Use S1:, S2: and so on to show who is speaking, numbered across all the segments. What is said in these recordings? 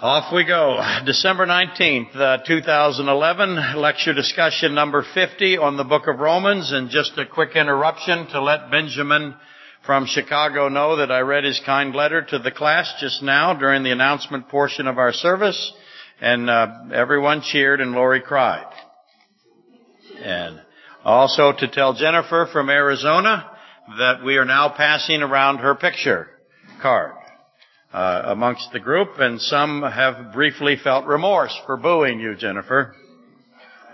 S1: Off we go. December 19th, uh, 2011, lecture discussion number 50 on the book of Romans, and just a quick interruption to let Benjamin from Chicago know that I read his kind letter to the class just now during the announcement portion of our service, and uh, everyone cheered and Lori cried. And also to tell Jennifer from Arizona that we are now passing around her picture card uh, amongst the group, and some have briefly felt remorse for booing you, Jennifer,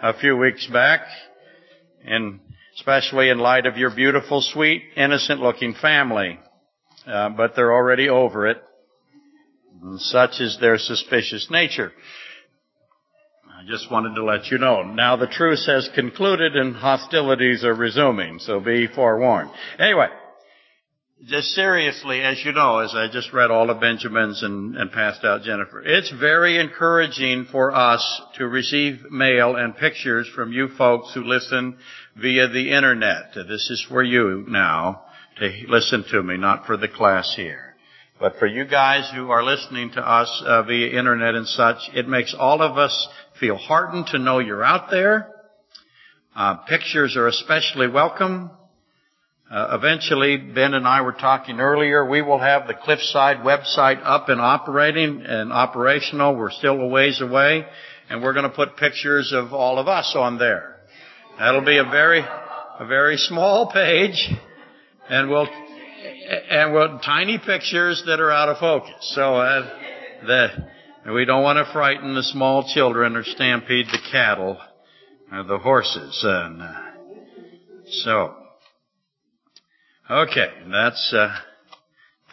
S1: a few weeks back, and especially in light of your beautiful, sweet, innocent-looking family. Uh, but they're already over it. And such is their suspicious nature. I just wanted to let you know. Now the truce has concluded and hostilities are resuming, so be forewarned. Anyway, just seriously, as you know, as I just read all of Benjamin's and, and, passed out Jennifer, it's very encouraging for us to receive mail and pictures from you folks who listen via the internet. This is for you now to listen to me, not for the class here. But for you guys who are listening to us uh, via internet and such, it makes all of us feel heartened to know you're out there. Uh, pictures are especially welcome. Uh, eventually, Ben and I were talking earlier, we will have the Cliffside website up and operating and operational. We're still a ways away, and we're going to put pictures of all of us on there. That'll be a very, a very small page, and we'll, and we'll, tiny pictures that are out of focus. So, uh, the, we don't want to frighten the small children or stampede the cattle or the horses. And, uh, so, Okay, that's uh,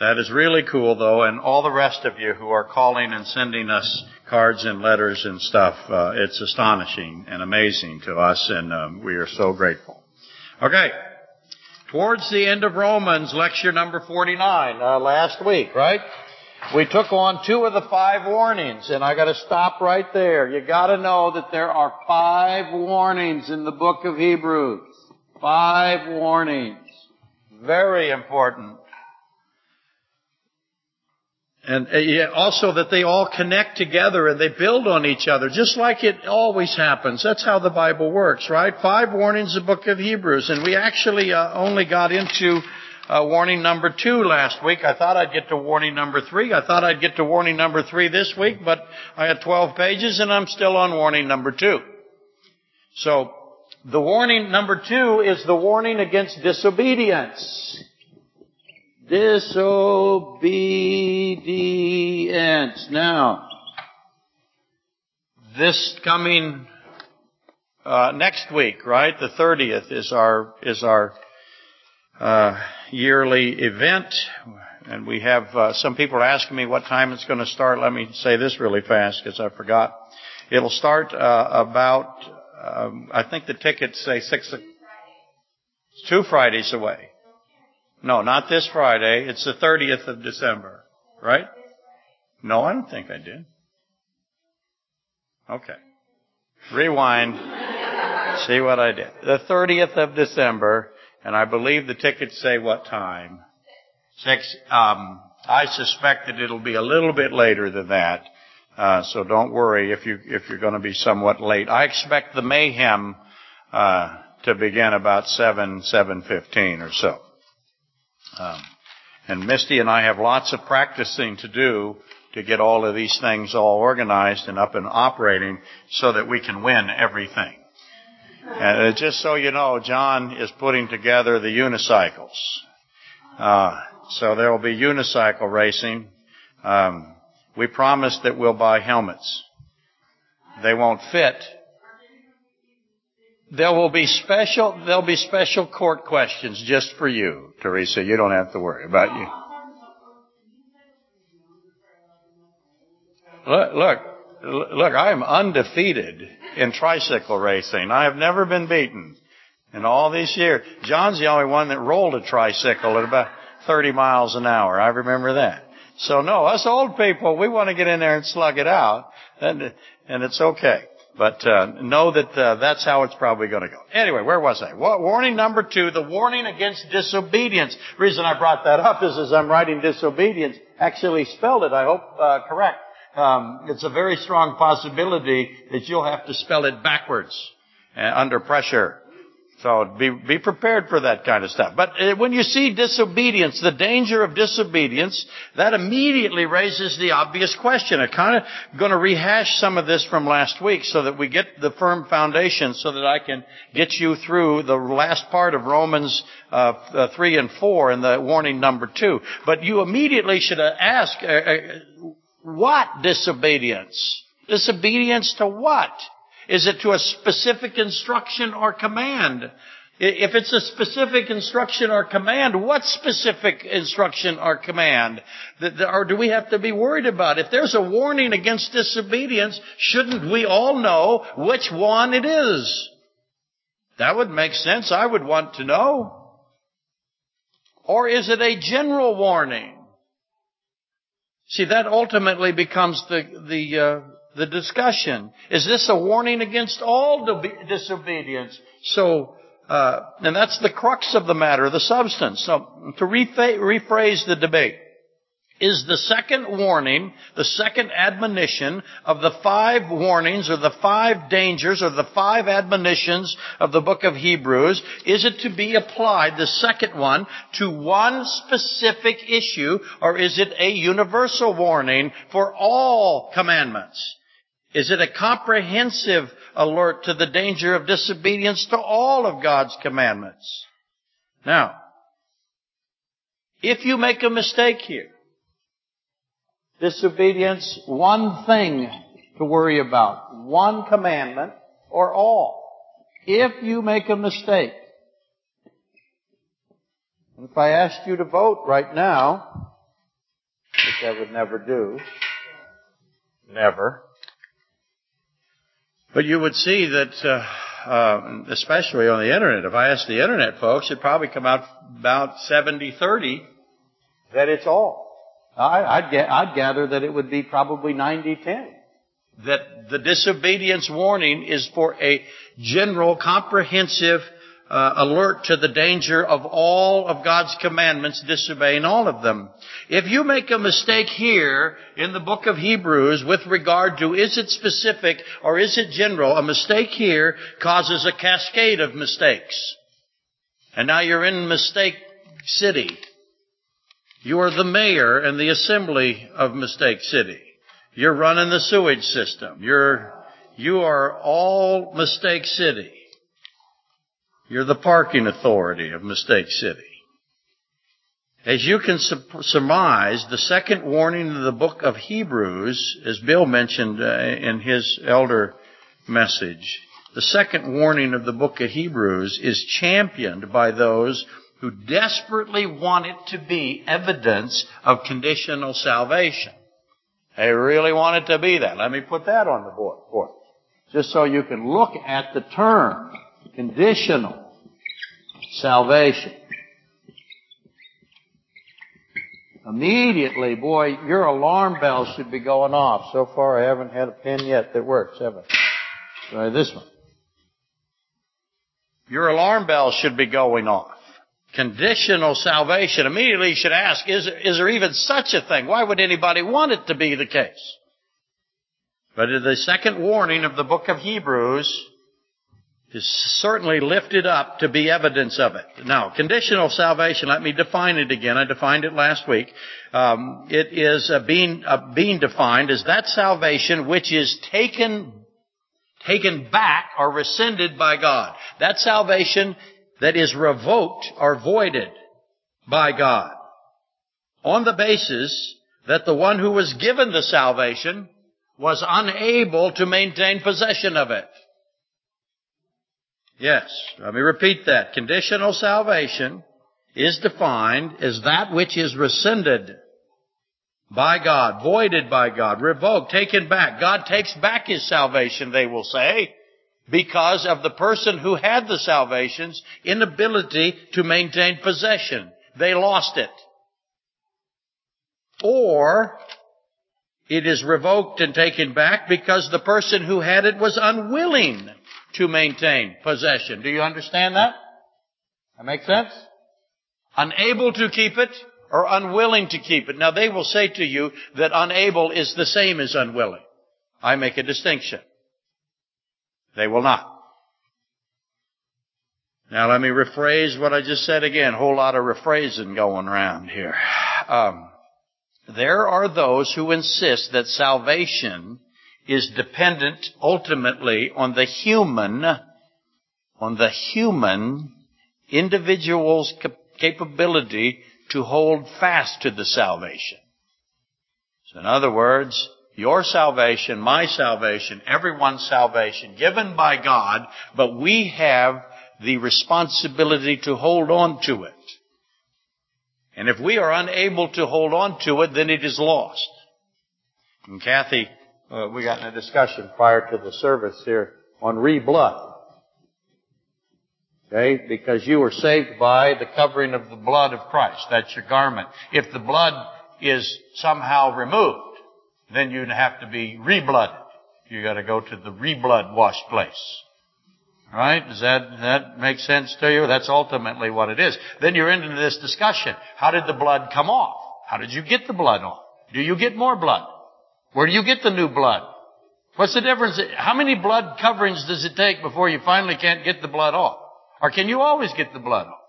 S1: that is really cool though, and all the rest of you who are calling and sending us cards and letters and stuff, uh, it's astonishing and amazing to us, and um, we are so grateful. Okay, towards the end of Romans, lecture number forty-nine uh, last week, right? We took on two of the five warnings, and I got to stop right there. You got to know that there are five warnings in the book of Hebrews. Five warnings. Very important. And uh, also that they all connect together and they build on each other, just like it always happens. That's how the Bible works, right? Five warnings, the book of Hebrews, and we actually uh, only got into uh, warning number two last week. I thought I'd get to warning number three. I thought I'd get to warning number three this week, but I had 12 pages and I'm still on warning number two. So, the warning number two is the warning against disobedience. Disobedience. Now, this coming uh, next week, right? The thirtieth is our is our uh, yearly event, and we have uh, some people asking me what time it's going to start. Let me say this really fast because I forgot. It'll start uh, about um, I think the tickets say six. It's two Fridays away. No, not this Friday. It's the 30th of December, right? No, I don't think I did. Okay. Rewind. See what I did. The 30th of December, and I believe the tickets say what time? Six. Um, I suspect that it'll be a little bit later than that. Uh, so don't worry if you if you're going to be somewhat late. I expect the mayhem uh, to begin about seven seven fifteen or so. Um, and Misty and I have lots of practicing to do to get all of these things all organized and up and operating so that we can win everything. And just so you know, John is putting together the unicycles. Uh, so there will be unicycle racing. Um, we promise that we'll buy helmets. They won't fit. There will be special, there'll be special court questions just for you, Teresa. You don't have to worry about you. Look, look, look, I am undefeated in tricycle racing. I have never been beaten in all these years. John's the only one that rolled a tricycle at about 30 miles an hour. I remember that. So no, us old people, we want to get in there and slug it out, and and it's okay. But uh, know that uh, that's how it's probably going to go. Anyway, where was I? Warning number two: the warning against disobedience. reason I brought that up is as I'm writing disobedience, actually spelled it. I hope uh, correct. um, it's a very strong possibility that you'll have to spell it backwards uh, under pressure. So be, be prepared for that kind of stuff. But uh, when you see disobedience, the danger of disobedience, that immediately raises the obvious question. I'm kind of going to rehash some of this from last week so that we get the firm foundation so that I can get you through the last part of Romans uh, uh, 3 and 4 and the warning number 2. But you immediately should ask, uh, uh, what disobedience? Disobedience to what? Is it to a specific instruction or command? If it's a specific instruction or command, what specific instruction or command? Or do we have to be worried about? If there's a warning against disobedience, shouldn't we all know which one it is? That would make sense. I would want to know. Or is it a general warning? See, that ultimately becomes the, the, uh, the discussion. Is this a warning against all disobedience? So, uh, and that's the crux of the matter, the substance. So, to rephrase the debate, is the second warning, the second admonition of the five warnings or the five dangers or the five admonitions of the book of Hebrews, is it to be applied, the second one, to one specific issue or is it a universal warning for all commandments? Is it a comprehensive alert to the danger of disobedience to all of God's commandments? Now, if you make a mistake here, disobedience, one thing to worry about, one commandment or all. If you make a mistake, if I asked you to vote right now, which I would never do, never, but you would see that, uh, uh, especially on the internet, if I asked the internet folks, it'd probably come out about 70-30 that it's all. I, would I'd gather that it would be probably 90-10. That the disobedience warning is for a general, comprehensive uh, alert to the danger of all of God's commandments, disobeying all of them. If you make a mistake here in the book of Hebrews with regard to is it specific or is it general, a mistake here causes a cascade of mistakes. And now you're in mistake city. You are the mayor and the assembly of Mistake City. You're running the sewage system. You're, you are all Mistake City. You're the parking authority of Mistake City. As you can surmise, the second warning of the book of Hebrews, as Bill mentioned uh, in his elder message, the second warning of the book of Hebrews is championed by those who desperately want it to be evidence of conditional salvation. They really want it to be that. Let me put that on the board. Just so you can look at the term conditional salvation. Immediately, boy, your alarm bell should be going off. So far I haven't had a pen yet that works, have I? Try this one. Your alarm bell should be going off. Conditional salvation. Immediately you should ask, is, is there even such a thing? Why would anybody want it to be the case? But in the second warning of the book of Hebrews, is certainly lifted up to be evidence of it. Now, conditional salvation, let me define it again. I defined it last week. Um, it is being being defined as that salvation which is taken taken back or rescinded by God. That salvation that is revoked or voided by God on the basis that the one who was given the salvation was unable to maintain possession of it. Yes, let me repeat that. Conditional salvation is defined as that which is rescinded by God, voided by God, revoked, taken back. God takes back His salvation, they will say, because of the person who had the salvation's inability to maintain possession. They lost it. Or, it is revoked and taken back because the person who had it was unwilling to maintain possession. Do you understand that? That makes sense? Unable to keep it or unwilling to keep it. Now they will say to you that unable is the same as unwilling. I make a distinction. They will not. Now let me rephrase what I just said again. Whole lot of rephrasing going around here. Um, there are those who insist that salvation is dependent ultimately on the human, on the human individual's capability to hold fast to the salvation. So in other words, your salvation, my salvation, everyone's salvation given by God, but we have the responsibility to hold on to it. And if we are unable to hold on to it, then it is lost. And Kathy, uh, we got in a discussion prior to the service here on re-blood. Okay? Because you were saved by the covering of the blood of Christ. That's your garment. If the blood is somehow removed, then you'd have to be reblooded. You gotta go to the reblood wash place. Right? Does that, that make sense to you? That's ultimately what it is. Then you're into this discussion. How did the blood come off? How did you get the blood off? Do you get more blood? Where do you get the new blood? What's the difference? How many blood coverings does it take before you finally can't get the blood off? Or can you always get the blood off?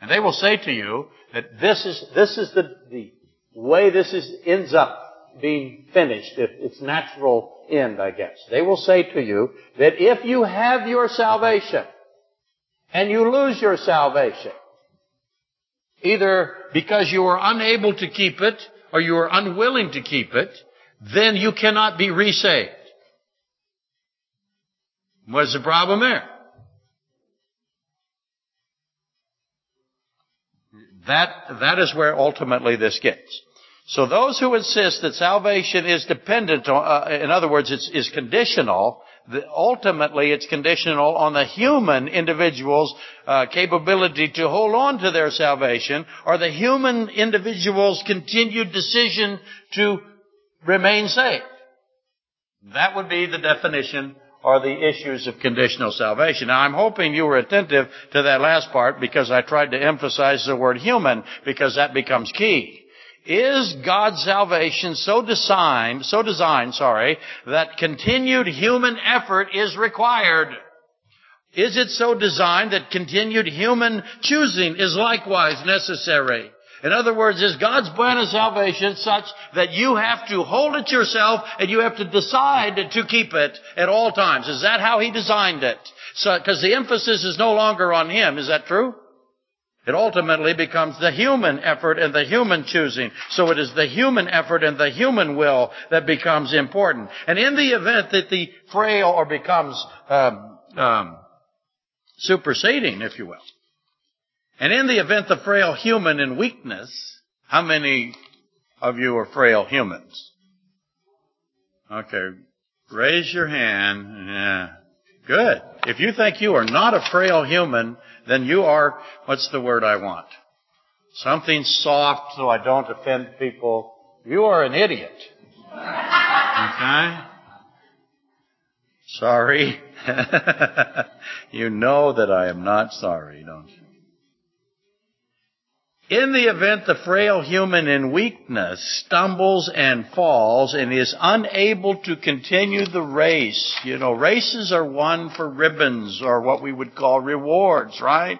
S1: And they will say to you that this is, this is the, the way this is, ends up being finished, if its natural end, I guess. They will say to you that if you have your salvation and you lose your salvation, either because you are unable to keep it or you are unwilling to keep it, then you cannot be resaved. What's the problem there? That, that is where ultimately this gets. So those who insist that salvation is dependent on, uh, in other words, it's, is conditional, ultimately it's conditional on the human individual's uh, capability to hold on to their salvation or the human individual's continued decision to remain saved. That would be the definition or the issues of conditional salvation. Now I'm hoping you were attentive to that last part because I tried to emphasize the word human because that becomes key. Is God's salvation so designed, so designed, sorry, that continued human effort is required? Is it so designed that continued human choosing is likewise necessary? In other words, is God's plan of salvation such that you have to hold it yourself and you have to decide to keep it at all times? Is that how He designed it? So, cause the emphasis is no longer on Him. Is that true? It ultimately becomes the human effort and the human choosing. So it is the human effort and the human will that becomes important. And in the event that the frail or becomes um, um, superseding, if you will, and in the event the frail human in weakness, how many of you are frail humans? Okay, raise your hand. Yeah, good. If you think you are not a frail human, then you are, what's the word I want? Something soft so I don't offend people. You are an idiot. Okay? Sorry. you know that I am not sorry, don't you? In the event the frail human in weakness stumbles and falls and is unable to continue the race, you know, races are won for ribbons or what we would call rewards, right?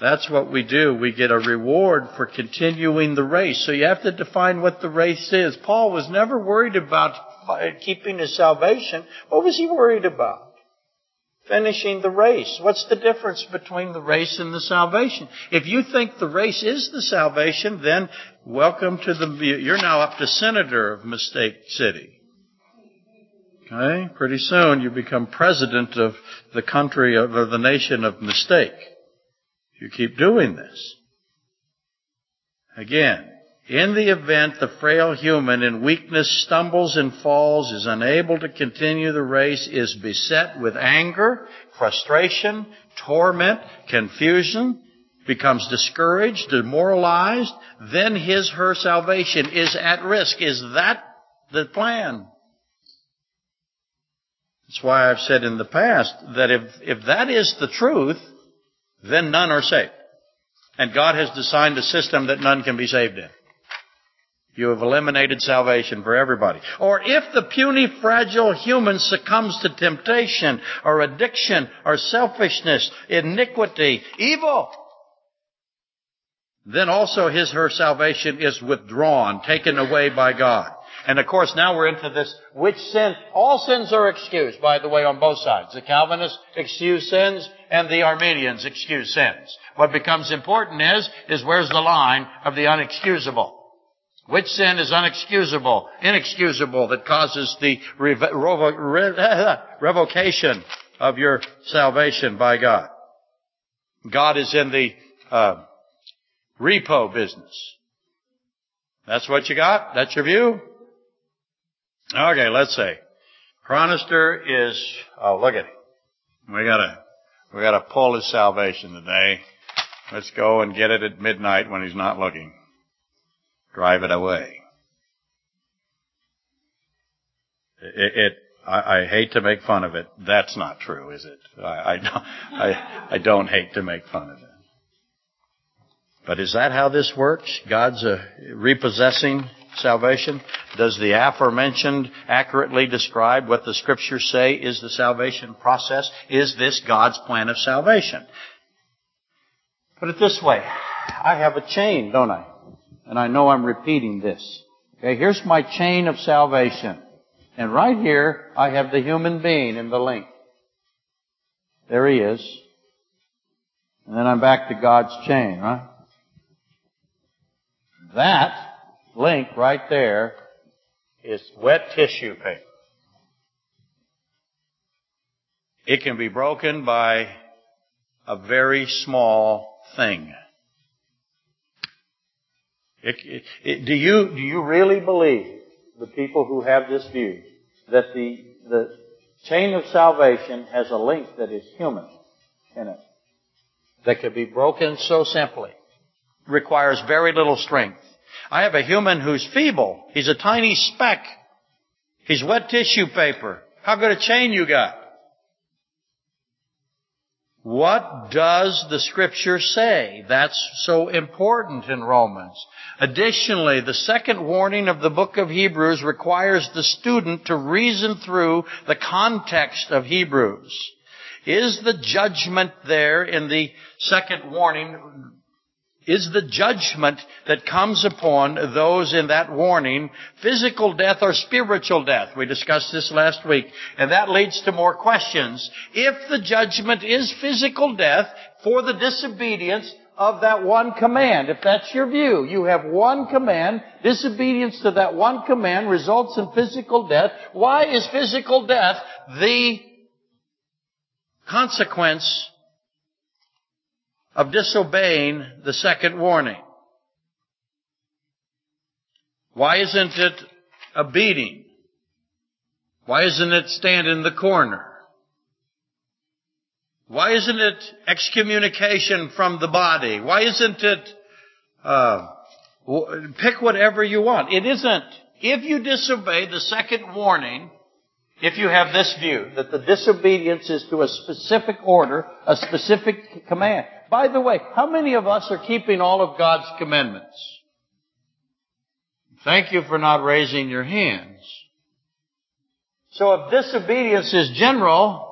S1: That's what we do. We get a reward for continuing the race. So you have to define what the race is. Paul was never worried about keeping his salvation. What was he worried about? Finishing the race. What's the difference between the race and the salvation? If you think the race is the salvation, then welcome to the, you're now up to senator of Mistake City. Okay? Pretty soon you become president of the country of, or the nation of mistake. You keep doing this. Again, in the event the frail human in weakness stumbles and falls, is unable to continue the race, is beset with anger, frustration, torment, confusion, becomes discouraged, demoralized, then his, her salvation is at risk. Is that the plan? That's why I've said in the past that if, if that is the truth, then none are saved. And God has designed a system that none can be saved in. You have eliminated salvation for everybody. Or if the puny, fragile human succumbs to temptation or addiction or selfishness, iniquity, evil, then also his, her salvation is withdrawn, taken away by God. And of course now we're into this, which sin, all sins are excused, by the way, on both sides. The Calvinists excuse sins and the Arminians excuse sins. What becomes important is, is where's the line of the unexcusable? Which sin is unexcusable, inexcusable that causes the revocation of your salvation by God? God is in the uh, repo business. That's what you got? That's your view? Okay, let's see. Chronister is, oh, look at him. We gotta, we gotta pull his salvation today. Let's go and get it at midnight when he's not looking. Drive it away. It, it I, I, hate to make fun of it. That's not true, is it? I, I, don't, I, I don't hate to make fun of it. But is that how this works? God's uh, repossessing salvation? Does the aforementioned accurately describe what the scriptures say is the salvation process? Is this God's plan of salvation? Put it this way. I have a chain, don't I? And I know I'm repeating this. Okay, here's my chain of salvation. And right here, I have the human being in the link. There he is. And then I'm back to God's chain, right? That link right there is wet tissue paper. It can be broken by a very small thing. It, it, it, do you do you really believe the people who have this view that the the chain of salvation has a link that is human in it that could be broken so simply? requires very little strength. I have a human who's feeble. He's a tiny speck. He's wet tissue paper. How good a chain you got? What does the scripture say? That's so important in Romans. Additionally, the second warning of the book of Hebrews requires the student to reason through the context of Hebrews. Is the judgment there in the second warning is the judgment that comes upon those in that warning physical death or spiritual death. We discussed this last week, and that leads to more questions. If the judgment is physical death for the disobedience of that one command, if that's your view, you have one command, disobedience to that one command results in physical death. Why is physical death the consequence of disobeying the second warning? Why isn't it a beating? Why isn't it stand in the corner? Why isn't it excommunication from the body? Why isn't it, uh, pick whatever you want. It isn't. If you disobey the second warning, if you have this view, that the disobedience is to a specific order, a specific command. By the way, how many of us are keeping all of God's commandments? Thank you for not raising your hands. So if disobedience is general,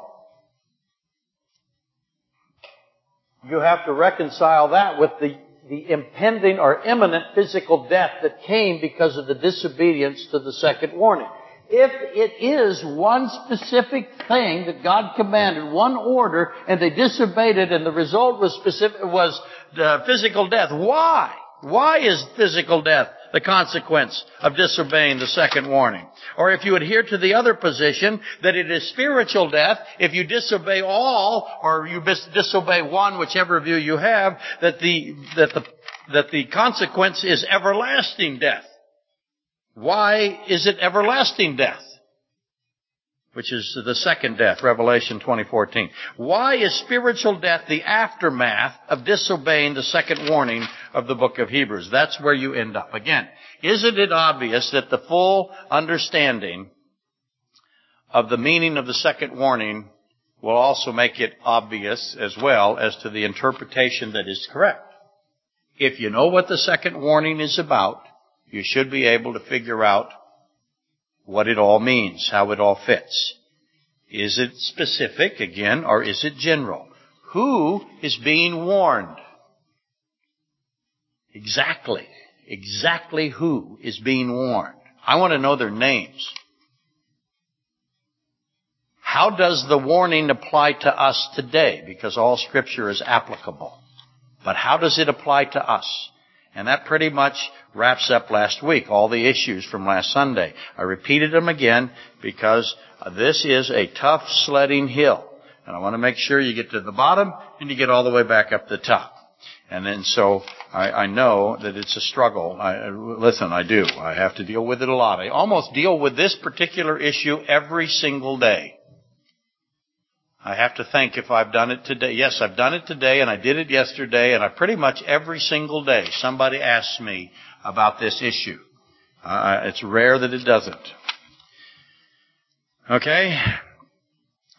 S1: you have to reconcile that with the, the impending or imminent physical death that came because of the disobedience to the second warning if it is one specific thing that God commanded, one order, and they disobeyed it, and the result was specific, was uh, physical death. Why? Why is physical death the consequence of disobeying the second warning? Or if you adhere to the other position, that it is spiritual death, if you disobey all, or you disobey one, whichever view you have, that the, that the, that the consequence is everlasting death. Why is it everlasting death? Which is the second death, Revelation 2014. Why is spiritual death the aftermath of disobeying the second warning of the book of Hebrews? That's where you end up. Again, isn't it obvious that the full understanding of the meaning of the second warning will also make it obvious as well as to the interpretation that is correct? if you know what the second warning is about, you should be able to figure out what it all means, how it all fits. Is it specific again, or is it general? Who is being warned? Exactly. Exactly who is being warned. I want to know their names. How does the warning apply to us today? Because all scripture is applicable. But how does it apply to us? And that pretty much wraps up last week, all the issues from last Sunday. I repeated them again because this is a tough sledding hill. And I want to make sure you get to the bottom and you get all the way back up the top. And then so I, I know that it's a struggle. I, listen, I do. I have to deal with it a lot. I almost deal with this particular issue every single day. I have to think if I've done it today. Yes, I've done it today and I did it yesterday and I pretty much every single day somebody asks me about this issue. Uh, it's rare that it doesn't. Okay?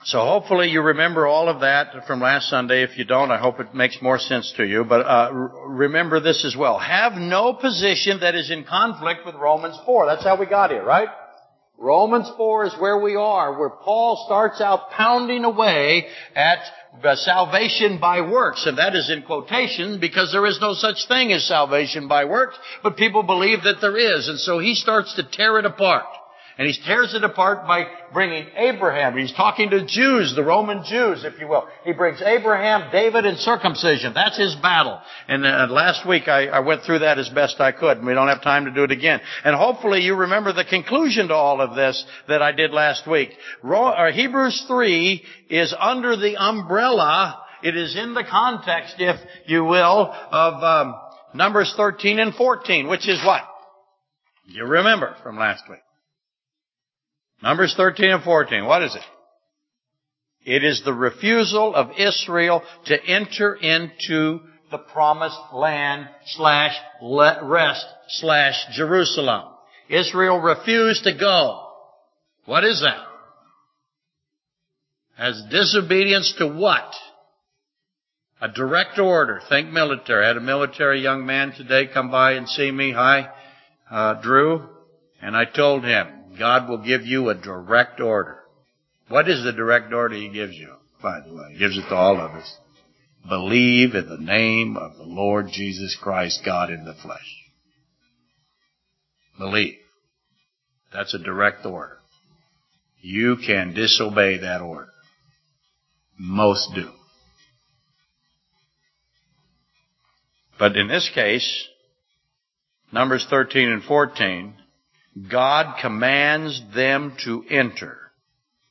S1: So hopefully you remember all of that from last Sunday. If you don't, I hope it makes more sense to you. But uh, remember this as well. Have no position that is in conflict with Romans 4. That's how we got here, right? Romans 4 is where we are, where Paul starts out pounding away at salvation by works, and that is in quotation because there is no such thing as salvation by works, but people believe that there is, and so he starts to tear it apart. And he tears it apart by bringing Abraham. He's talking to Jews, the Roman Jews, if you will. He brings Abraham, David, and circumcision. That's his battle. And uh, last week I, I, went through that as best I could, we don't have time to do it again. And hopefully you remember the conclusion to all of this that I did last week. Ro- Hebrews 3 is under the umbrella, it is in the context, if you will, of um, Numbers 13 and 14, which is what? You remember from last week. Numbers 13 and 14. What is it? It is the refusal of Israel to enter into the promised land slash rest slash Jerusalem. Israel refused to go. What is that? As disobedience to what? A direct order. Think military. I had a military young man today come by and see me. Hi, uh, Drew. And I told him, God will give you a direct order. What is the direct order He gives you, by the way? He gives it to all of us. Believe in the name of the Lord Jesus Christ, God in the flesh. Believe. That's a direct order. You can disobey that order. Most do. But in this case, Numbers 13 and 14, God commands them to enter.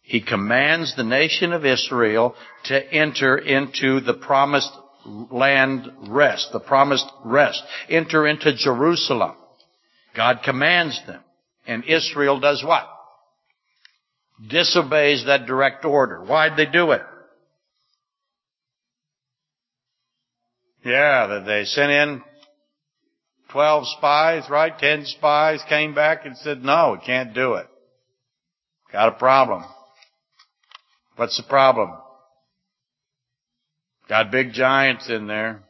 S1: He commands the nation of Israel to enter into the promised land rest, the promised rest. Enter into Jerusalem. God commands them. And Israel does what? Disobeys that direct order. Why'd they do it? Yeah, that they sent in 12 spies, right? 10 spies came back and said, no, we can't do it. Got a problem. What's the problem? Got big giants in there.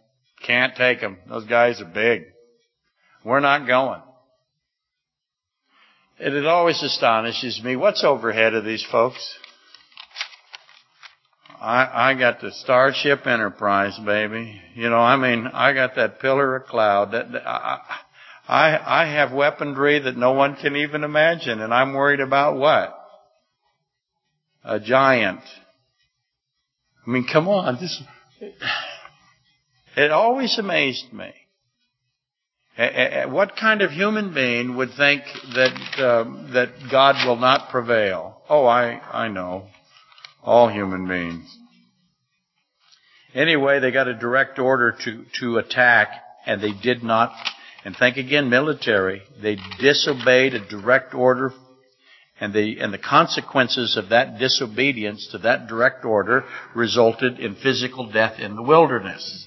S1: Can't take them. Those guys are big. We're not going. And It always astonishes me. What's overhead of these folks? I, I got the Starship Enterprise, baby. You know, I mean, I got that pillar of cloud. That, I, I, I have weaponry that no one can even imagine, and I'm worried about what? A giant. I mean, come on. This, it always amazed me. What kind of human being would think that um, that God will not prevail? Oh, I I know. All human beings. Anyway, they got a direct order to, to attack and they did not, and think again military, they disobeyed a direct order and the, and the consequences of that disobedience to that direct order resulted in physical death in the wilderness.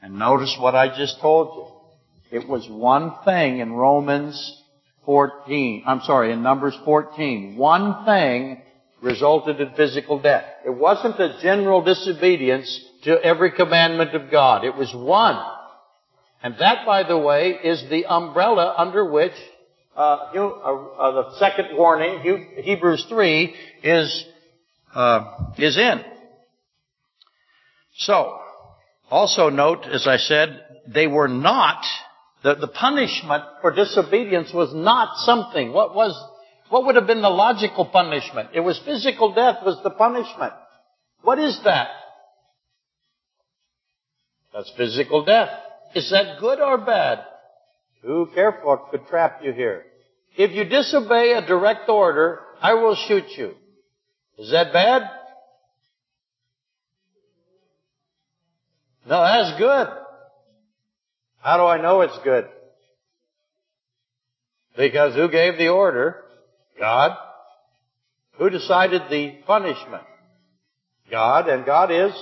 S1: And notice what I just told you. It was one thing in Romans 14, I'm sorry, in Numbers 14. One thing resulted in physical death. It wasn't a general disobedience to every commandment of God. It was one. And that, by the way, is the umbrella under which uh, you, uh, uh, the second warning, Hebrews 3, is, uh, is in. So, also note, as I said, they were not, the, the punishment for disobedience was not something. What was, what would have been the logical punishment? It was physical death was the punishment. What is that? That's physical death. Is that good or bad? Too careful, it could trap you here. If you disobey a direct order, I will shoot you. Is that bad? No, that's good. How do I know it's good? Because who gave the order? God. Who decided the punishment? God, and God is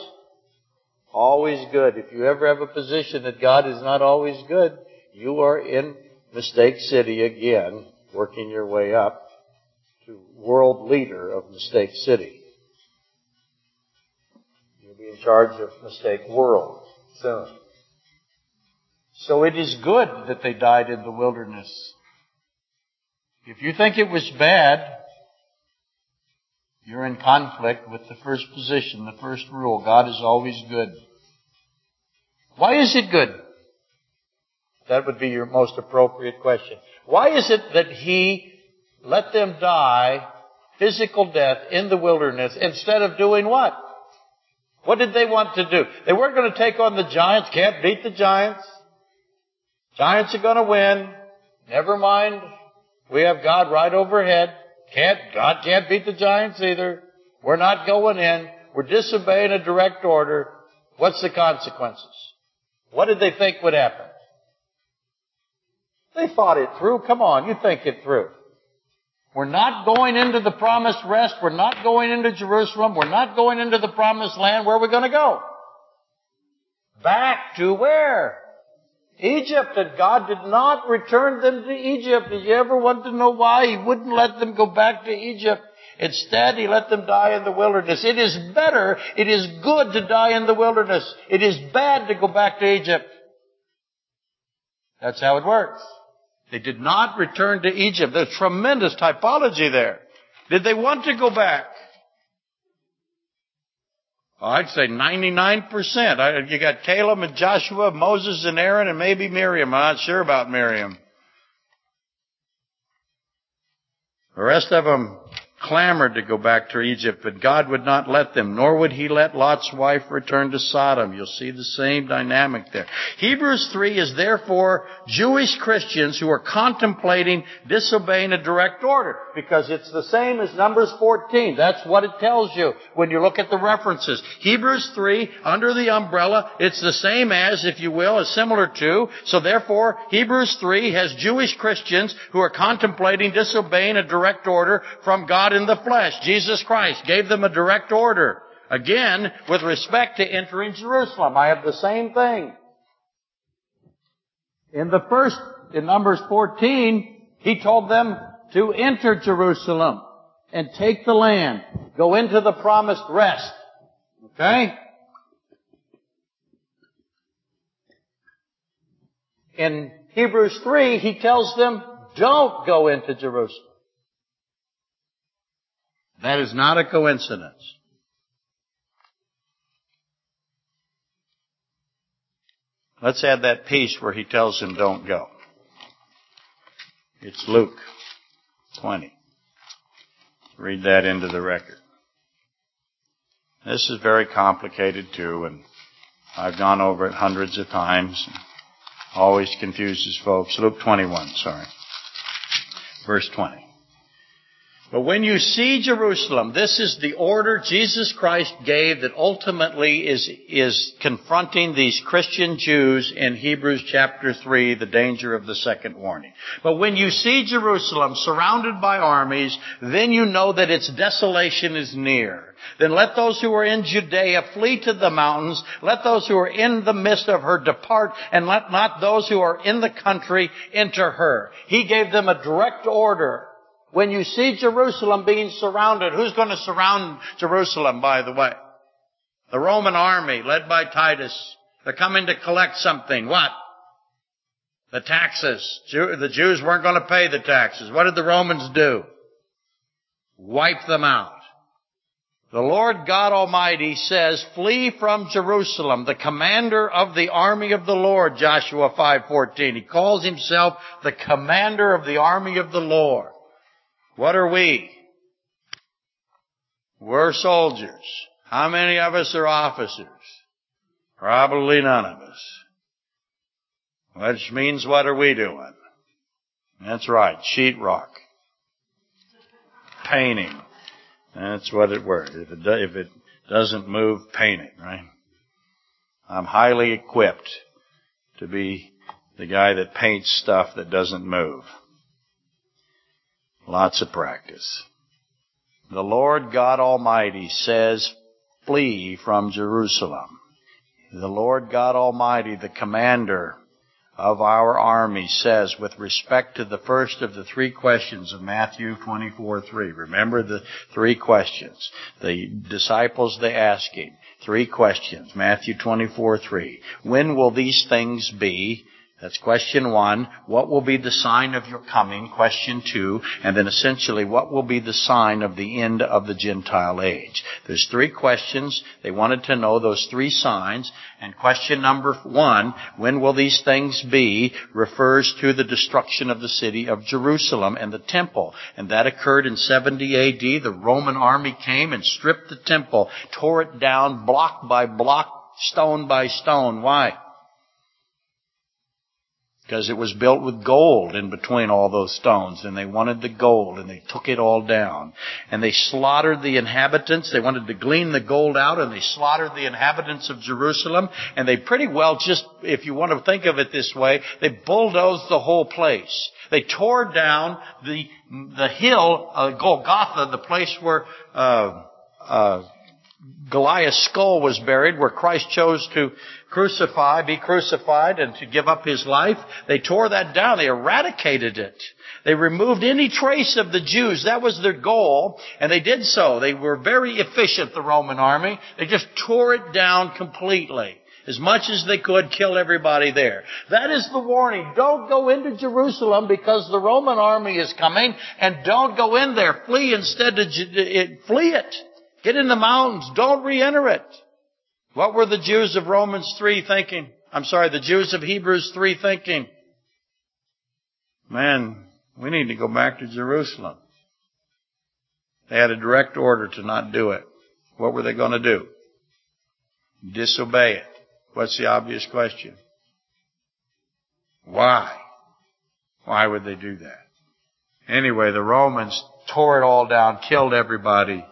S1: always good. If you ever have a position that God is not always good, you are in Mistake City again, working your way up to world leader of Mistake City. You'll be in charge of Mistake World soon. So it is good that they died in the wilderness. If you think it was bad, you're in conflict with the first position, the first rule. God is always good. Why is it good? That would be your most appropriate question. Why is it that He let them die physical death in the wilderness instead of doing what? What did they want to do? They weren't going to take on the giants, can't beat the giants. Giants are going to win. Never mind. We have God right overhead. Can't, God can't beat the giants either. We're not going in. We're disobeying a direct order. What's the consequences? What did they think would happen? They thought it through. Come on, you think it through. We're not going into the promised rest. We're not going into Jerusalem. We're not going into the promised land. Where are we going to go? Back to where? Egypt, and God did not return them to Egypt. Did you ever want to know why? He wouldn't let them go back to Egypt. Instead, He let them die in the wilderness. It is better, it is good to die in the wilderness. It is bad to go back to Egypt. That's how it works. They did not return to Egypt. There's tremendous typology there. Did they want to go back? Oh, I'd say 99%. you got Caleb and Joshua, Moses and Aaron, and maybe Miriam. I'm not sure about Miriam. The rest of them clamored to go back to Egypt, but God would not let them, nor would he let Lot's wife return to Sodom. You'll see the same dynamic there. Hebrews 3 is therefore Jewish Christians who are contemplating disobeying a direct order, because it's the same as Numbers 14. That's what it tells you when you look at the references. Hebrews 3, under the umbrella, it's the same as, if you will, is similar to, so therefore Hebrews 3 has Jewish Christians who are contemplating disobeying a direct order from God God in the flesh, Jesus Christ, gave them a direct order. Again, with respect to entering Jerusalem, I have the same thing. In the first, in Numbers 14, he told them to enter Jerusalem and take the land. Go into the promised rest. Okay? In Hebrews 3, he tells them, don't go into Jerusalem. That is not a coincidence. Let's add that piece where he tells him don't go. It's Luke 20. Read that into the record. This is very complicated too, and I've gone over it hundreds of times. Always confuses folks. Luke 21, sorry. Verse 20. But when you see Jerusalem, this is the order Jesus Christ gave that ultimately is, is confronting these Christian Jews in Hebrews chapter 3, the danger of the second warning. But when you see Jerusalem surrounded by armies, then you know that its desolation is near. Then let those who are in Judea flee to the mountains. Let those who are in the midst of her depart, and let not those who are in the country enter her. He gave them a direct order when you see Jerusalem being surrounded, who's going to surround Jerusalem, by the way? The Roman army led by Titus. They're coming to collect something. What? The taxes. The Jews weren't going to pay the taxes. What did the Romans do? Wipe them out. The Lord God Almighty says, flee from Jerusalem, the commander of the army of the Lord, Joshua 5:14. He calls himself the commander of the army of the Lord. What are we? We're soldiers. How many of us are officers? Probably none of us. Which means what are we doing? That's right, sheetrock. Painting. That's what it works. If it, do, if it doesn't move, paint it, right? I'm highly equipped to be the guy that paints stuff that doesn't move. Lots of practice. The Lord God Almighty says, flee from Jerusalem. The Lord God Almighty, the commander of our army says with respect to the first of the three questions of Matthew 24, 3. Remember the three questions. The disciples, they asking. Three questions. Matthew 24, 3. When will these things be? That's question one. What will be the sign of your coming? Question two. And then essentially, what will be the sign of the end of the Gentile age? There's three questions. They wanted to know those three signs. And question number one, when will these things be, refers to the destruction of the city of Jerusalem and the temple. And that occurred in 70 AD. The Roman army came and stripped the temple, tore it down block by block, stone by stone. Why? Because it was built with gold in between all those stones and they wanted the gold and they took it all down. And they slaughtered the inhabitants. They wanted to glean the gold out and they slaughtered the inhabitants of Jerusalem. And they pretty well just if you want to think of it this way they bulldozed the whole place. They tore down the the hill uh, Golgotha the place where uh, uh, Goliath's skull was buried where Christ chose to crucify, be crucified, and to give up his life. They tore that down. They eradicated it. They removed any trace of the Jews. That was their goal, and they did so. They were very efficient, the Roman army. They just tore it down completely. As much as they could, kill everybody there. That is the warning. Don't go into Jerusalem because the Roman army is coming, and don't go in there. Flee instead of, eh, flee it. Get in the mountains. Don't re-enter it. What were the Jews of Romans 3 thinking? I'm sorry, the Jews of Hebrews 3 thinking? Man, we need to go back to Jerusalem. They had a direct order to not do it. What were they going to do? Disobey it. What's the obvious question? Why? Why would they do that? Anyway, the Romans tore it all down, killed everybody,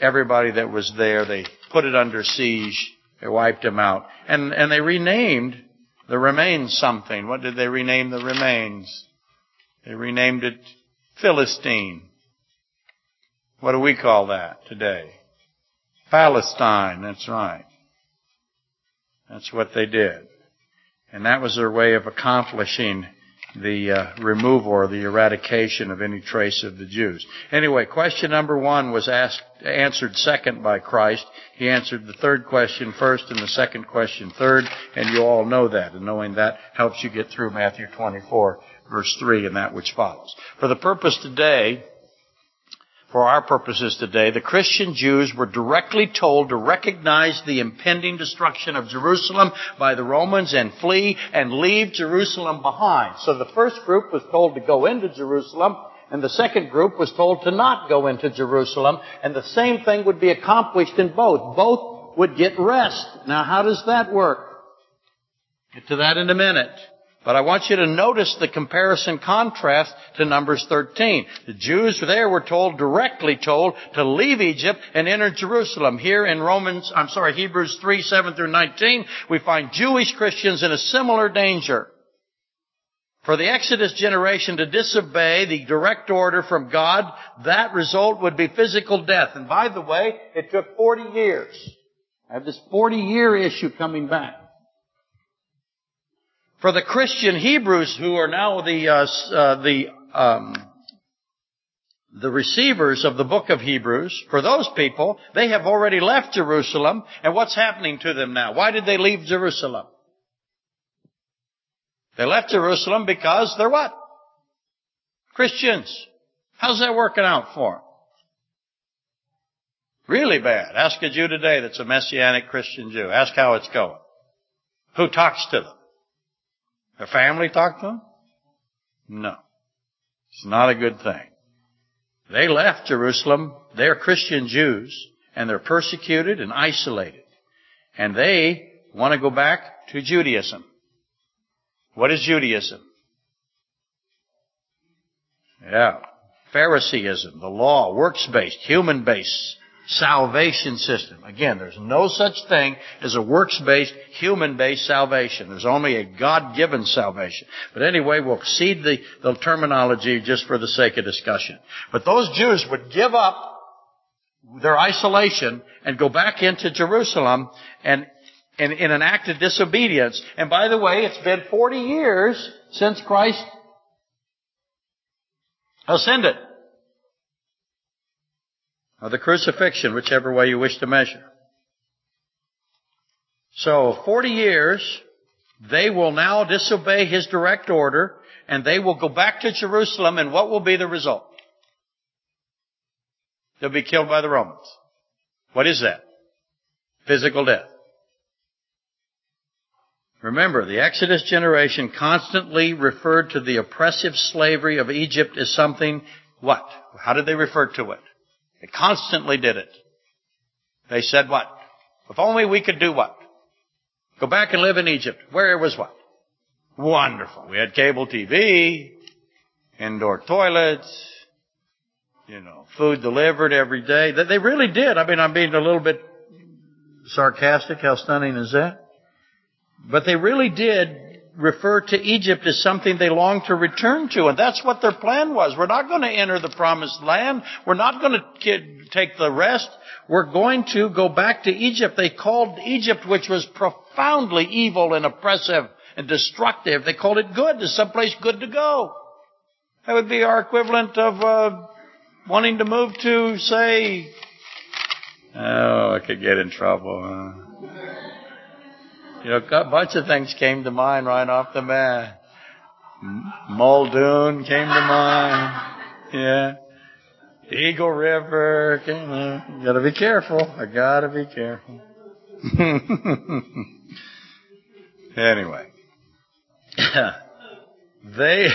S1: everybody that was there. They put it under siege. They wiped them out. And, and they renamed the remains something. What did they rename the remains? They renamed it Philistine. What do we call that today? Palestine, that's right. That's what they did. And that was their way of accomplishing the uh, removal or the eradication of any trace of the Jews. Anyway, question number one was asked, answered second by Christ. He answered the third question first and the second question third, and you all know that. And knowing that helps you get through Matthew 24 verse 3 and that which follows. For the purpose today, for our purposes today, the Christian Jews were directly told to recognize the impending destruction of Jerusalem by the Romans and flee and leave Jerusalem behind. So the first group was told to go into Jerusalem, and the second group was told to not go into Jerusalem, and the same thing would be accomplished in both. Both would get rest. Now how does that work? Get to that in a minute. But I want you to notice the comparison contrast to Numbers 13. The Jews there were told, directly told, to leave Egypt and enter Jerusalem. Here in Romans, I'm sorry, Hebrews 3, 7 through 19, we find Jewish Christians in a similar danger. For the Exodus generation to disobey the direct order from God, that result would be physical death. And by the way, it took 40 years. I have this 40 year issue coming back. For the Christian Hebrews who are now the, uh, uh, the, um, the receivers of the book of Hebrews, for those people, they have already left Jerusalem, and what's happening to them now? Why did they leave Jerusalem? They left Jerusalem because they're what? Christians. How's that working out for them? Really bad. Ask a Jew today that's a Messianic Christian Jew. Ask how it's going. Who talks to them? Their family talked to them? No. It's not a good thing. They left Jerusalem. They're Christian Jews and they're persecuted and isolated. And they want to go back to Judaism. What is Judaism? Yeah. Phariseeism, the law, works-based, human-based salvation system. Again, there's no such thing as a works-based, human-based salvation. There's only a God-given salvation. But anyway, we'll cede the, the terminology just for the sake of discussion. But those Jews would give up their isolation and go back into Jerusalem and, and in an act of disobedience. And by the way, it's been 40 years since Christ ascended. Or the crucifixion, whichever way you wish to measure. So, 40 years, they will now disobey his direct order, and they will go back to Jerusalem, and what will be the result? They'll be killed by the Romans. What is that? Physical death. Remember, the Exodus generation constantly referred to the oppressive slavery of Egypt as something, what? How did they refer to it? They constantly did it. They said what? If only we could do what? Go back and live in Egypt. Where it was what? Wonderful. We had cable TV, indoor toilets, you know, food delivered every day. They really did. I mean, I'm being a little bit sarcastic. How stunning is that? But they really did refer to Egypt as something they longed to return to, and that's what their plan was. We're not going to enter the promised land. We're not going to take the rest. We're going to go back to Egypt. They called Egypt, which was profoundly evil and oppressive and destructive, they called it good. There's someplace good to go. That would be our equivalent of uh, wanting to move to, say, oh, I could get in trouble. Huh? You know, a bunch of things came to mind right off the bat. Muldoon came to mind. Yeah. Eagle River. Came, gotta be careful. I gotta be careful. anyway. they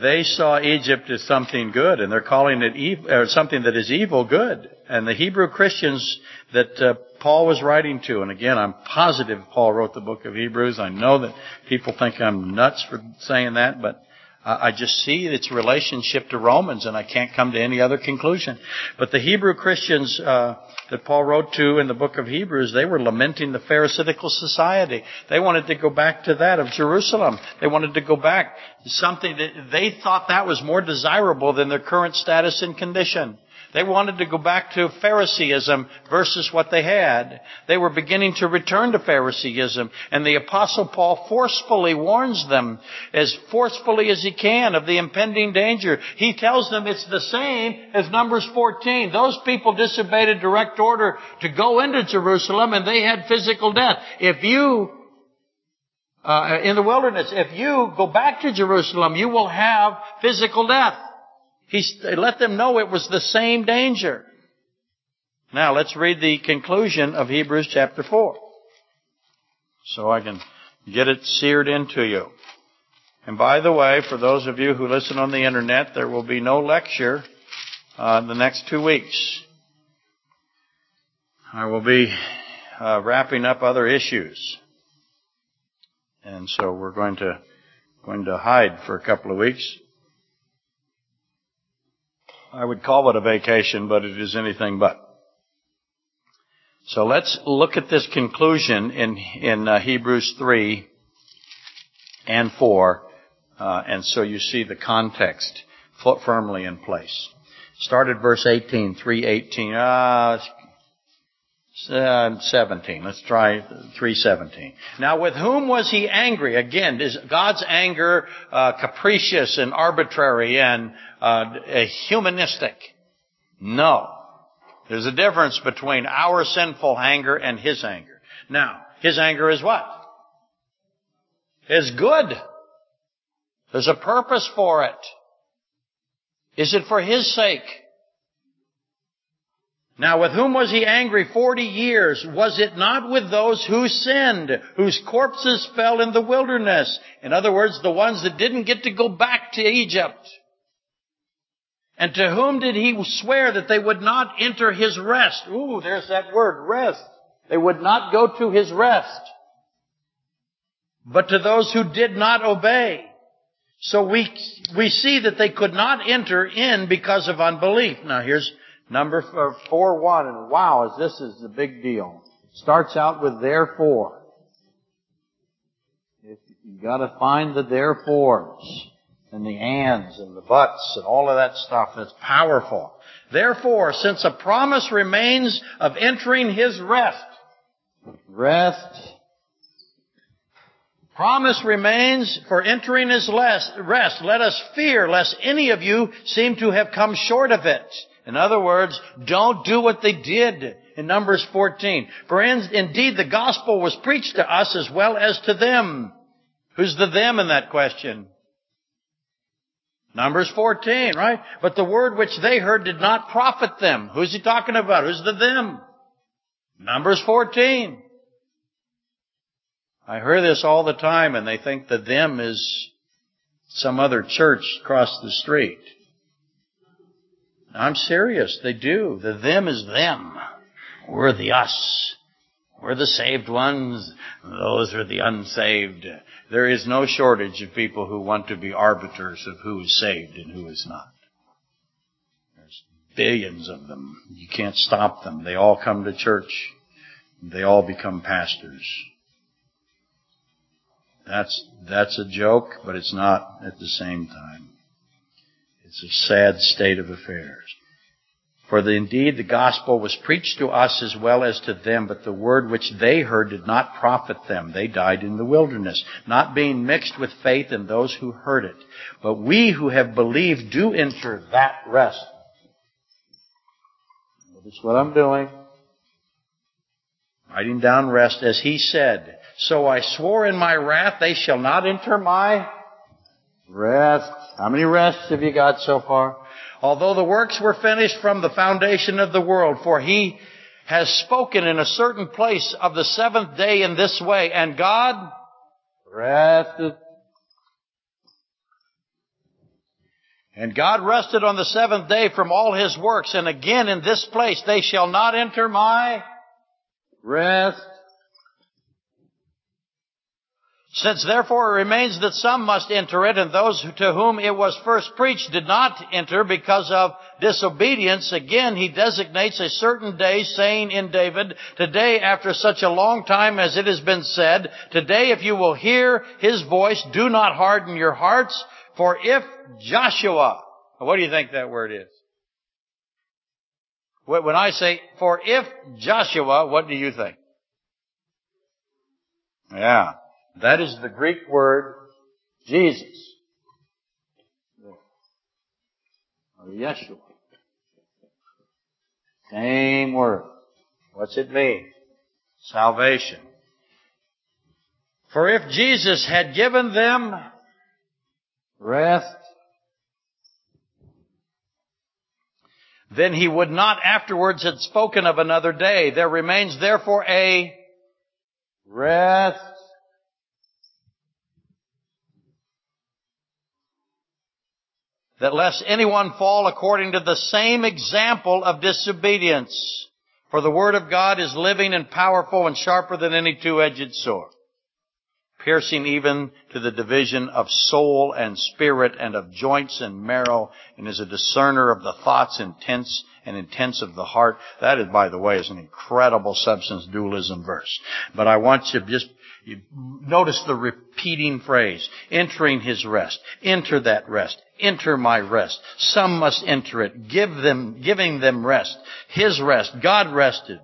S1: they saw Egypt as something good, and they're calling it evil, or something that is evil good. And the Hebrew Christians that uh, Paul was writing to, and again, I'm positive Paul wrote the book of Hebrews. I know that people think I'm nuts for saying that, but I just see its relationship to Romans, and I can't come to any other conclusion. But the Hebrew Christians uh, that Paul wrote to in the book of Hebrews, they were lamenting the Pharisaical society. They wanted to go back to that of Jerusalem. They wanted to go back to something that they thought that was more desirable than their current status and condition. They wanted to go back to Phariseeism versus what they had. They were beginning to return to Phariseeism. And the apostle Paul forcefully warns them, as forcefully as he can, of the impending danger. He tells them it's the same as Numbers 14. Those people disobeyed a direct order to go into Jerusalem and they had physical death. If you uh, in the wilderness, if you go back to Jerusalem, you will have physical death. He let them know it was the same danger. Now let's read the conclusion of Hebrews chapter 4. So I can get it seared into you. And by the way, for those of you who listen on the internet, there will be no lecture uh, the next two weeks. I will be uh, wrapping up other issues, and so we're going to going to hide for a couple of weeks. I would call it a vacation, but it is anything but. So let's look at this conclusion in, in uh, Hebrews 3 and 4, uh, and so you see the context firmly in place. Start at verse 18, 318, uh, uh, 17. Let's try 317. Now with whom was he angry? Again, is God's anger uh, capricious and arbitrary and uh, humanistic? No. There's a difference between our sinful anger and his anger. Now, his anger is what? Is good. There's a purpose for it. Is it for His sake? Now with whom was he angry forty years? Was it not with those who sinned, whose corpses fell in the wilderness? In other words, the ones that didn't get to go back to Egypt. And to whom did he swear that they would not enter his rest? Ooh, there's that word, rest. They would not go to his rest. But to those who did not obey. So we, we see that they could not enter in because of unbelief. Now here's number four one, and wow, this is a big deal. Starts out with therefore. You gotta find the therefores and the ands and the buts and all of that stuff that's powerful. Therefore, since a promise remains of entering his rest, rest, promise remains for entering his rest, let us fear lest any of you seem to have come short of it. In other words, don't do what they did in Numbers 14. For indeed the gospel was preached to us as well as to them. Who's the them in that question? Numbers 14, right? But the word which they heard did not profit them. Who's he talking about? Who's the them? Numbers 14. I hear this all the time and they think the them is some other church across the street. I'm serious. They do. The them is them. We're the us. We're the saved ones. Those are the unsaved. There is no shortage of people who want to be arbiters of who is saved and who is not. There's billions of them. You can't stop them. They all come to church. They all become pastors. That's, that's a joke, but it's not at the same time. It's a sad state of affairs. For the, indeed the gospel was preached to us as well as to them, but the word which they heard did not profit them. They died in the wilderness, not being mixed with faith in those who heard it. But we who have believed do enter that rest. Notice what I'm doing. Writing down rest as he said. So I swore in my wrath, they shall not enter my rest. How many rests have you got so far? although the works were finished from the foundation of the world, for he has spoken in a certain place of the seventh day in this way, and God rested. And God rested on the seventh day from all his works, and again in this place they shall not enter my rest. Since therefore it remains that some must enter it, and those to whom it was first preached did not enter because of disobedience, again he designates a certain day, saying in David, Today after such a long time as it has been said, Today if you will hear his voice, do not harden your hearts, for if Joshua, what do you think that word is? When I say, for if Joshua, what do you think? Yeah. That is the Greek word Jesus. Or Yeshua. Same word. What's it mean? Salvation. For if Jesus had given them rest, then he would not afterwards have spoken of another day. There remains therefore a rest that lest anyone fall according to the same example of disobedience. For the word of God is living and powerful and sharper than any two-edged sword, piercing even to the division of soul and spirit and of joints and marrow, and is a discerner of the thoughts, intents and intents of the heart. That is, by the way, is an incredible substance dualism verse. But I want you just you notice the repeating phrase, entering his rest. Enter that rest. Enter my rest. Some must enter it. Give them, giving them rest. His rest. God rested.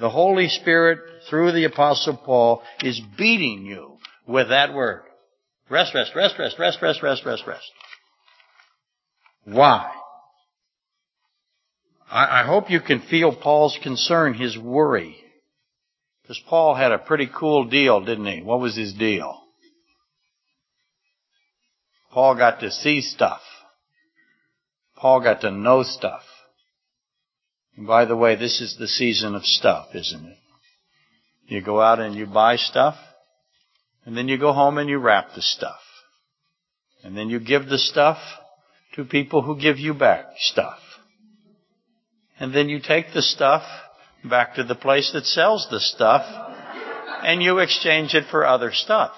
S1: The Holy Spirit, through the Apostle Paul, is beating you with that word. Rest, rest, rest, rest, rest, rest, rest, rest, rest. Why? I, I hope you can feel Paul's concern, his worry. Because Paul had a pretty cool deal, didn't he? What was his deal? Paul got to see stuff. Paul got to know stuff. And by the way, this is the season of stuff, isn't it? You go out and you buy stuff, and then you go home and you wrap the stuff. And then you give the stuff to people who give you back stuff. And then you take the stuff back to the place that sells the stuff and you exchange it for other stuff.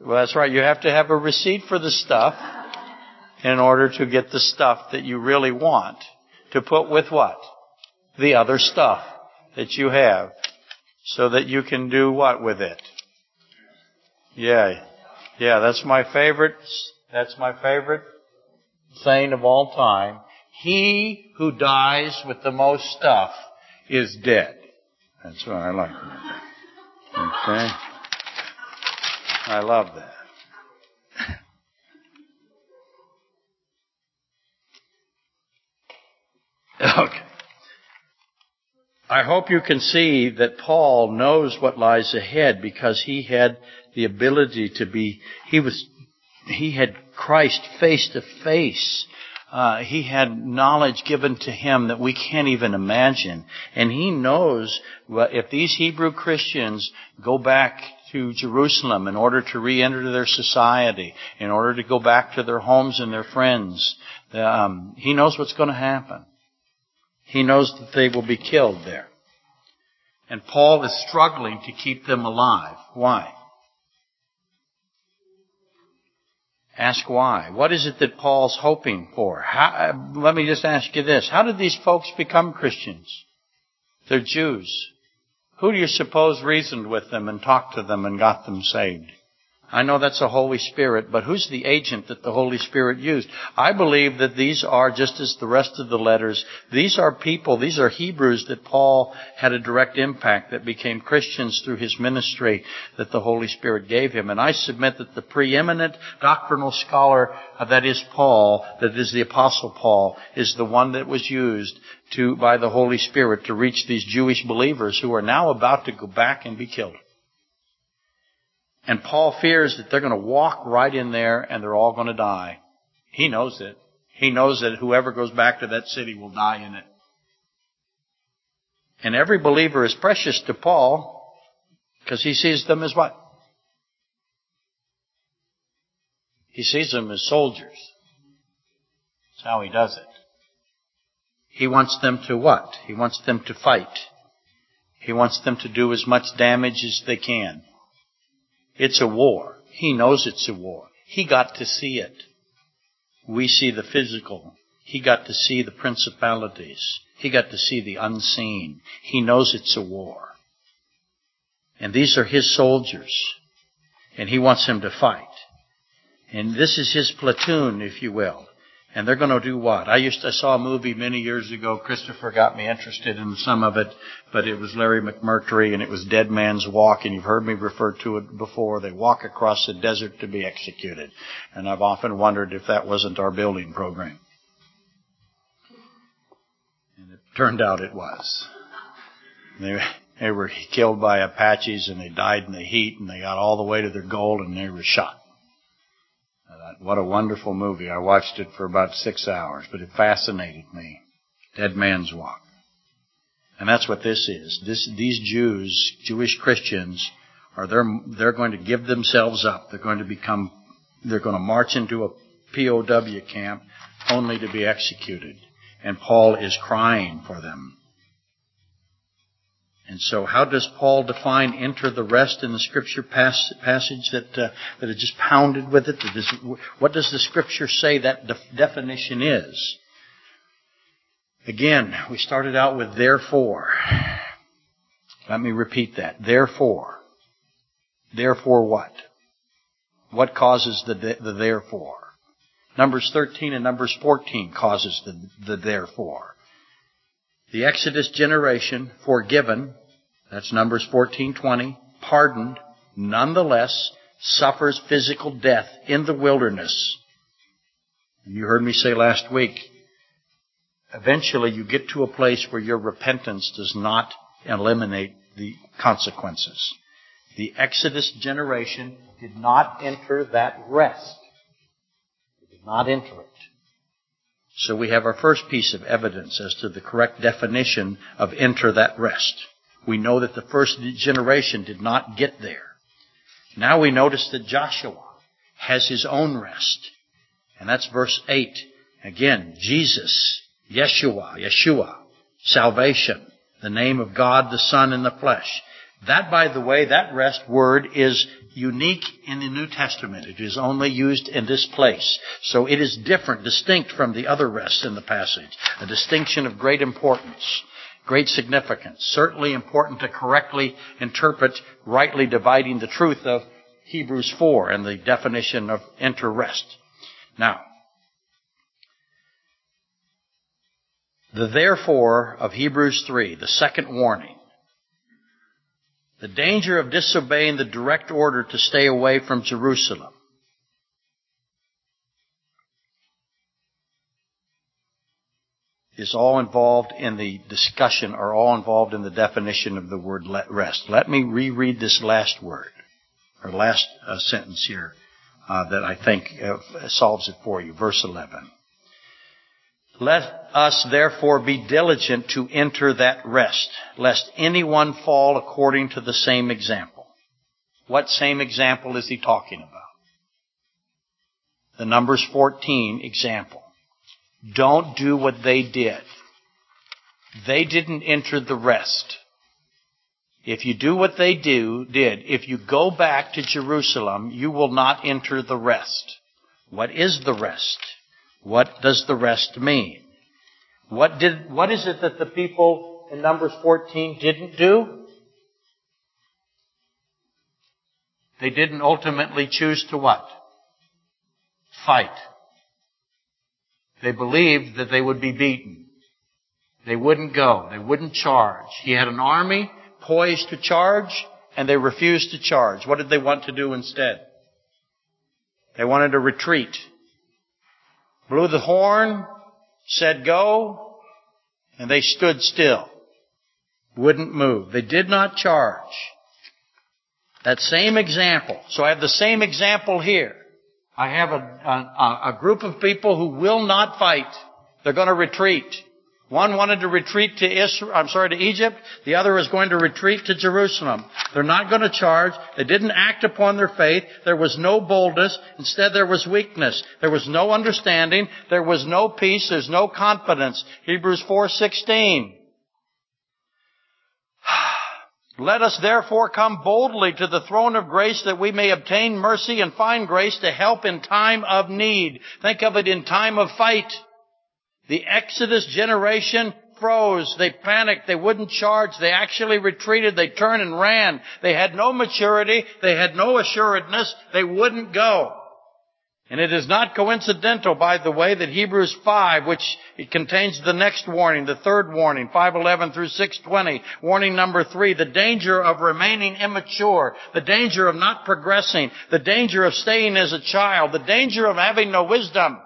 S1: Well, that's right. You have to have a receipt for the stuff in order to get the stuff that you really want to put with what? The other stuff that you have so that you can do what with it? Yeah. Yeah, that's my favorite, that's my favorite saying of all time. He who dies with the most stuff is dead. That's what I like. Okay. I love that. Okay. I hope you can see that Paul knows what lies ahead because he had the ability to be, he was, he had Christ face to face. Uh, he had knowledge given to him that we can't even imagine. And he knows if these Hebrew Christians go back to Jerusalem in order to re-enter their society, in order to go back to their homes and their friends, um, he knows what's going to happen. He knows that they will be killed there. And Paul is struggling to keep them alive. Why? Ask why. What is it that Paul's hoping for? How, let me just ask you this. How did these folks become Christians? They're Jews. Who do you suppose reasoned with them and talked to them and got them saved? I know that's the Holy Spirit, but who's the agent that the Holy Spirit used? I believe that these are, just as the rest of the letters, these are people, these are Hebrews that Paul had a direct impact that became Christians through his ministry that the Holy Spirit gave him. And I submit that the preeminent doctrinal scholar uh, that is Paul, that is the Apostle Paul, is the one that was used to, by the Holy Spirit to reach these Jewish believers who are now about to go back and be killed. And Paul fears that they're going to walk right in there and they're all going to die. He knows it. He knows that whoever goes back to that city will die in it. And every believer is precious to Paul because he sees them as what? He sees them as soldiers. That's how he does it. He wants them to what? He wants them to fight. He wants them to do as much damage as they can. It's a war. He knows it's a war. He got to see it. We see the physical. He got to see the principalities. He got to see the unseen. He knows it's a war. And these are his soldiers. And he wants them to fight. And this is his platoon, if you will. And they're going to do what? I used to, I saw a movie many years ago. Christopher got me interested in some of it, but it was Larry McMurtry and it was Dead Man's Walk, and you've heard me refer to it before. They walk across the desert to be executed. And I've often wondered if that wasn't our building program. And it turned out it was. They, they were killed by Apaches and they died in the heat and they got all the way to their goal and they were shot. Uh, what a wonderful movie. I watched it for about six hours, but it fascinated me. Dead Man's Walk. And that's what this is. This, these Jews, Jewish Christians, are they're, they're going to give themselves up. They're going to become, they're going to march into a POW camp only to be executed. And Paul is crying for them. And so, how does Paul define enter the rest in the scripture pas- passage that uh, that is just pounded with it? What does the scripture say that def- definition is? Again, we started out with therefore. Let me repeat that. Therefore. Therefore what? What causes the, the therefore? Numbers 13 and Numbers 14 causes the, the therefore. The Exodus generation, forgiven, that's Numbers 14:20, pardoned, nonetheless suffers physical death in the wilderness. You heard me say last week, eventually you get to a place where your repentance does not eliminate the consequences. The Exodus generation did not enter that rest. They did not enter it. So we have our first piece of evidence as to the correct definition of enter that rest. We know that the first generation did not get there. Now we notice that Joshua has his own rest. And that's verse 8. Again, Jesus, Yeshua, Yeshua, salvation, the name of God the Son in the flesh. That, by the way, that rest word is unique in the New Testament. It is only used in this place. So it is different, distinct from the other rests in the passage. A distinction of great importance, great significance. Certainly important to correctly interpret, rightly dividing the truth of Hebrews 4 and the definition of enter rest. Now, the therefore of Hebrews 3, the second warning, the danger of disobeying the direct order to stay away from Jerusalem. is all involved in the discussion or all involved in the definition of the word rest. Let me reread this last word, or last uh, sentence here, uh, that I think uh, solves it for you. Verse 11. Let us therefore be diligent to enter that rest, lest anyone fall according to the same example. What same example is he talking about? The Numbers 14 example. Don't do what they did. They didn't enter the rest. If you do what they do, did, if you go back to Jerusalem, you will not enter the rest. What is the rest? What does the rest mean? What did, what is it that the people in Numbers 14 didn't do? They didn't ultimately choose to what? Fight. They believed that they would be beaten. They wouldn't go. They wouldn't charge. He had an army poised to charge, and they refused to charge. What did they want to do instead? They wanted to retreat blew the horn, said go, and they stood still. Wouldn't move. They did not charge. That same example. So I have the same example here. I have a, a, a group of people who will not fight. They're going to retreat. One wanted to retreat to Israel, I'm sorry, to Egypt. The other is going to retreat to Jerusalem. They're not going to charge. They didn't act upon their faith. There was no boldness. Instead, there was weakness. There was no understanding. There was no peace. There's no confidence. Hebrews 4:16. Let us therefore come boldly to the throne of grace that we may obtain mercy and find grace to help in time of need. Think of it in time of fight. The Exodus generation froze. They panicked. They wouldn't charge. They actually retreated. They turned and ran. They had no maturity. They had no assuredness. They wouldn't go. And it is not coincidental, by the way, that Hebrews 5, which it contains the next warning, the third warning, 511 through 620, warning number three, the danger of remaining immature, the danger of not progressing, the danger of staying as a child, the danger of having no wisdom.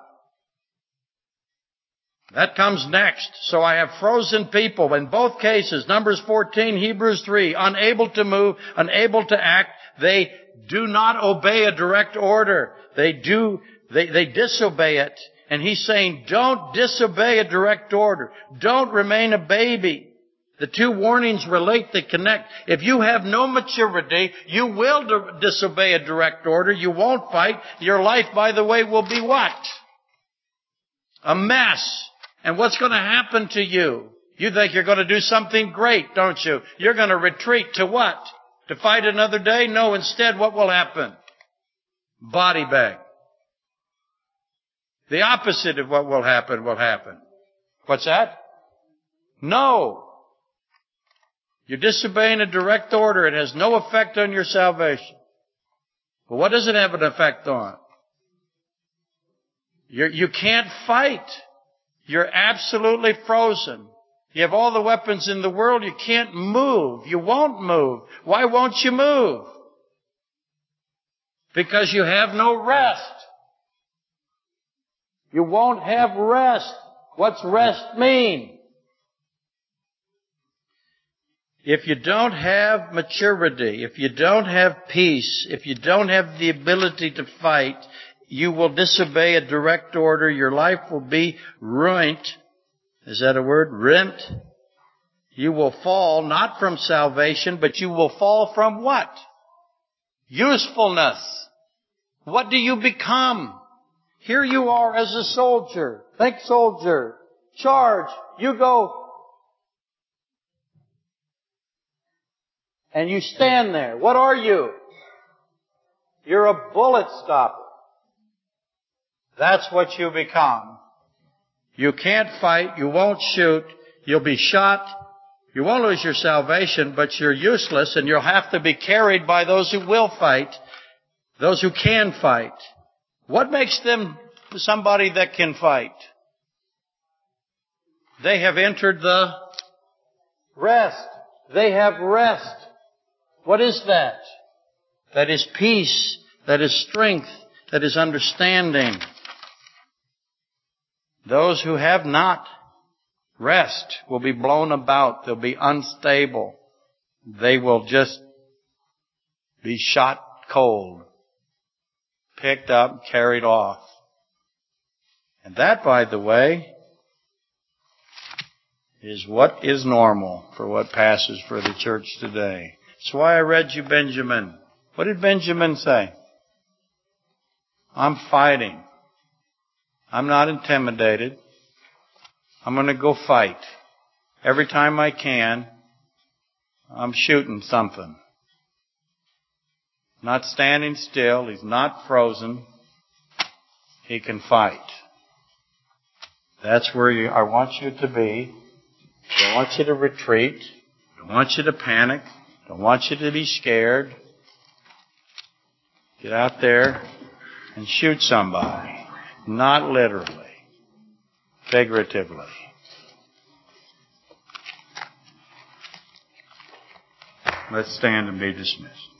S1: That comes next. So I have frozen people in both cases. Numbers 14, Hebrews 3, unable to move, unable to act. They do not obey a direct order. They do, they, they disobey it. And he's saying, don't disobey a direct order. Don't remain a baby. The two warnings relate, they connect. If you have no maturity, you will disobey a direct order. You won't fight. Your life, by the way, will be what? A mess. And what's going to happen to you? You think you're going to do something great, don't you? You're going to retreat to what? To fight another day? No, instead what will happen? Body bag. The opposite of what will happen will happen. What's that? No. You're disobeying a direct order. It has no effect on your salvation. But what does it have an effect on? You're, you can not fight. You're absolutely frozen. You have all the weapons in the world. You can't move. You won't move. Why won't you move? Because you have no rest. You won't have rest. What's rest mean? If you don't have maturity, if you don't have peace, if you don't have the ability to fight, you will disobey a direct order. Your life will be ruined. Is that a word? Rent. You will fall not from salvation, but you will fall from what? Usefulness. What do you become? Here you are as a soldier. Think soldier. Charge. You go and you stand there. What are you? You're a bullet stopper. That's what you become. You can't fight, you won't shoot, you'll be shot, you won't lose your salvation, but you're useless and you'll have to be carried by those who will fight, those who can fight. What makes them somebody that can fight? They have entered the rest. They have rest. What is that? That is peace. That is strength. That is understanding. Those who have not rest will be blown about. They'll be unstable. They will just be shot cold, picked up, carried off. And that, by the way, is what is normal for what passes for the church today. That's why I read you Benjamin. What did Benjamin say? I'm fighting. I'm not intimidated. I'm going to go fight. Every time I can, I'm shooting something. Not standing still. He's not frozen. He can fight. That's where you, I want you to be. I don't want you to retreat. I don't want you to panic. I Don't want you to be scared. Get out there and shoot somebody. Not literally. Figuratively. Let's stand and be dismissed.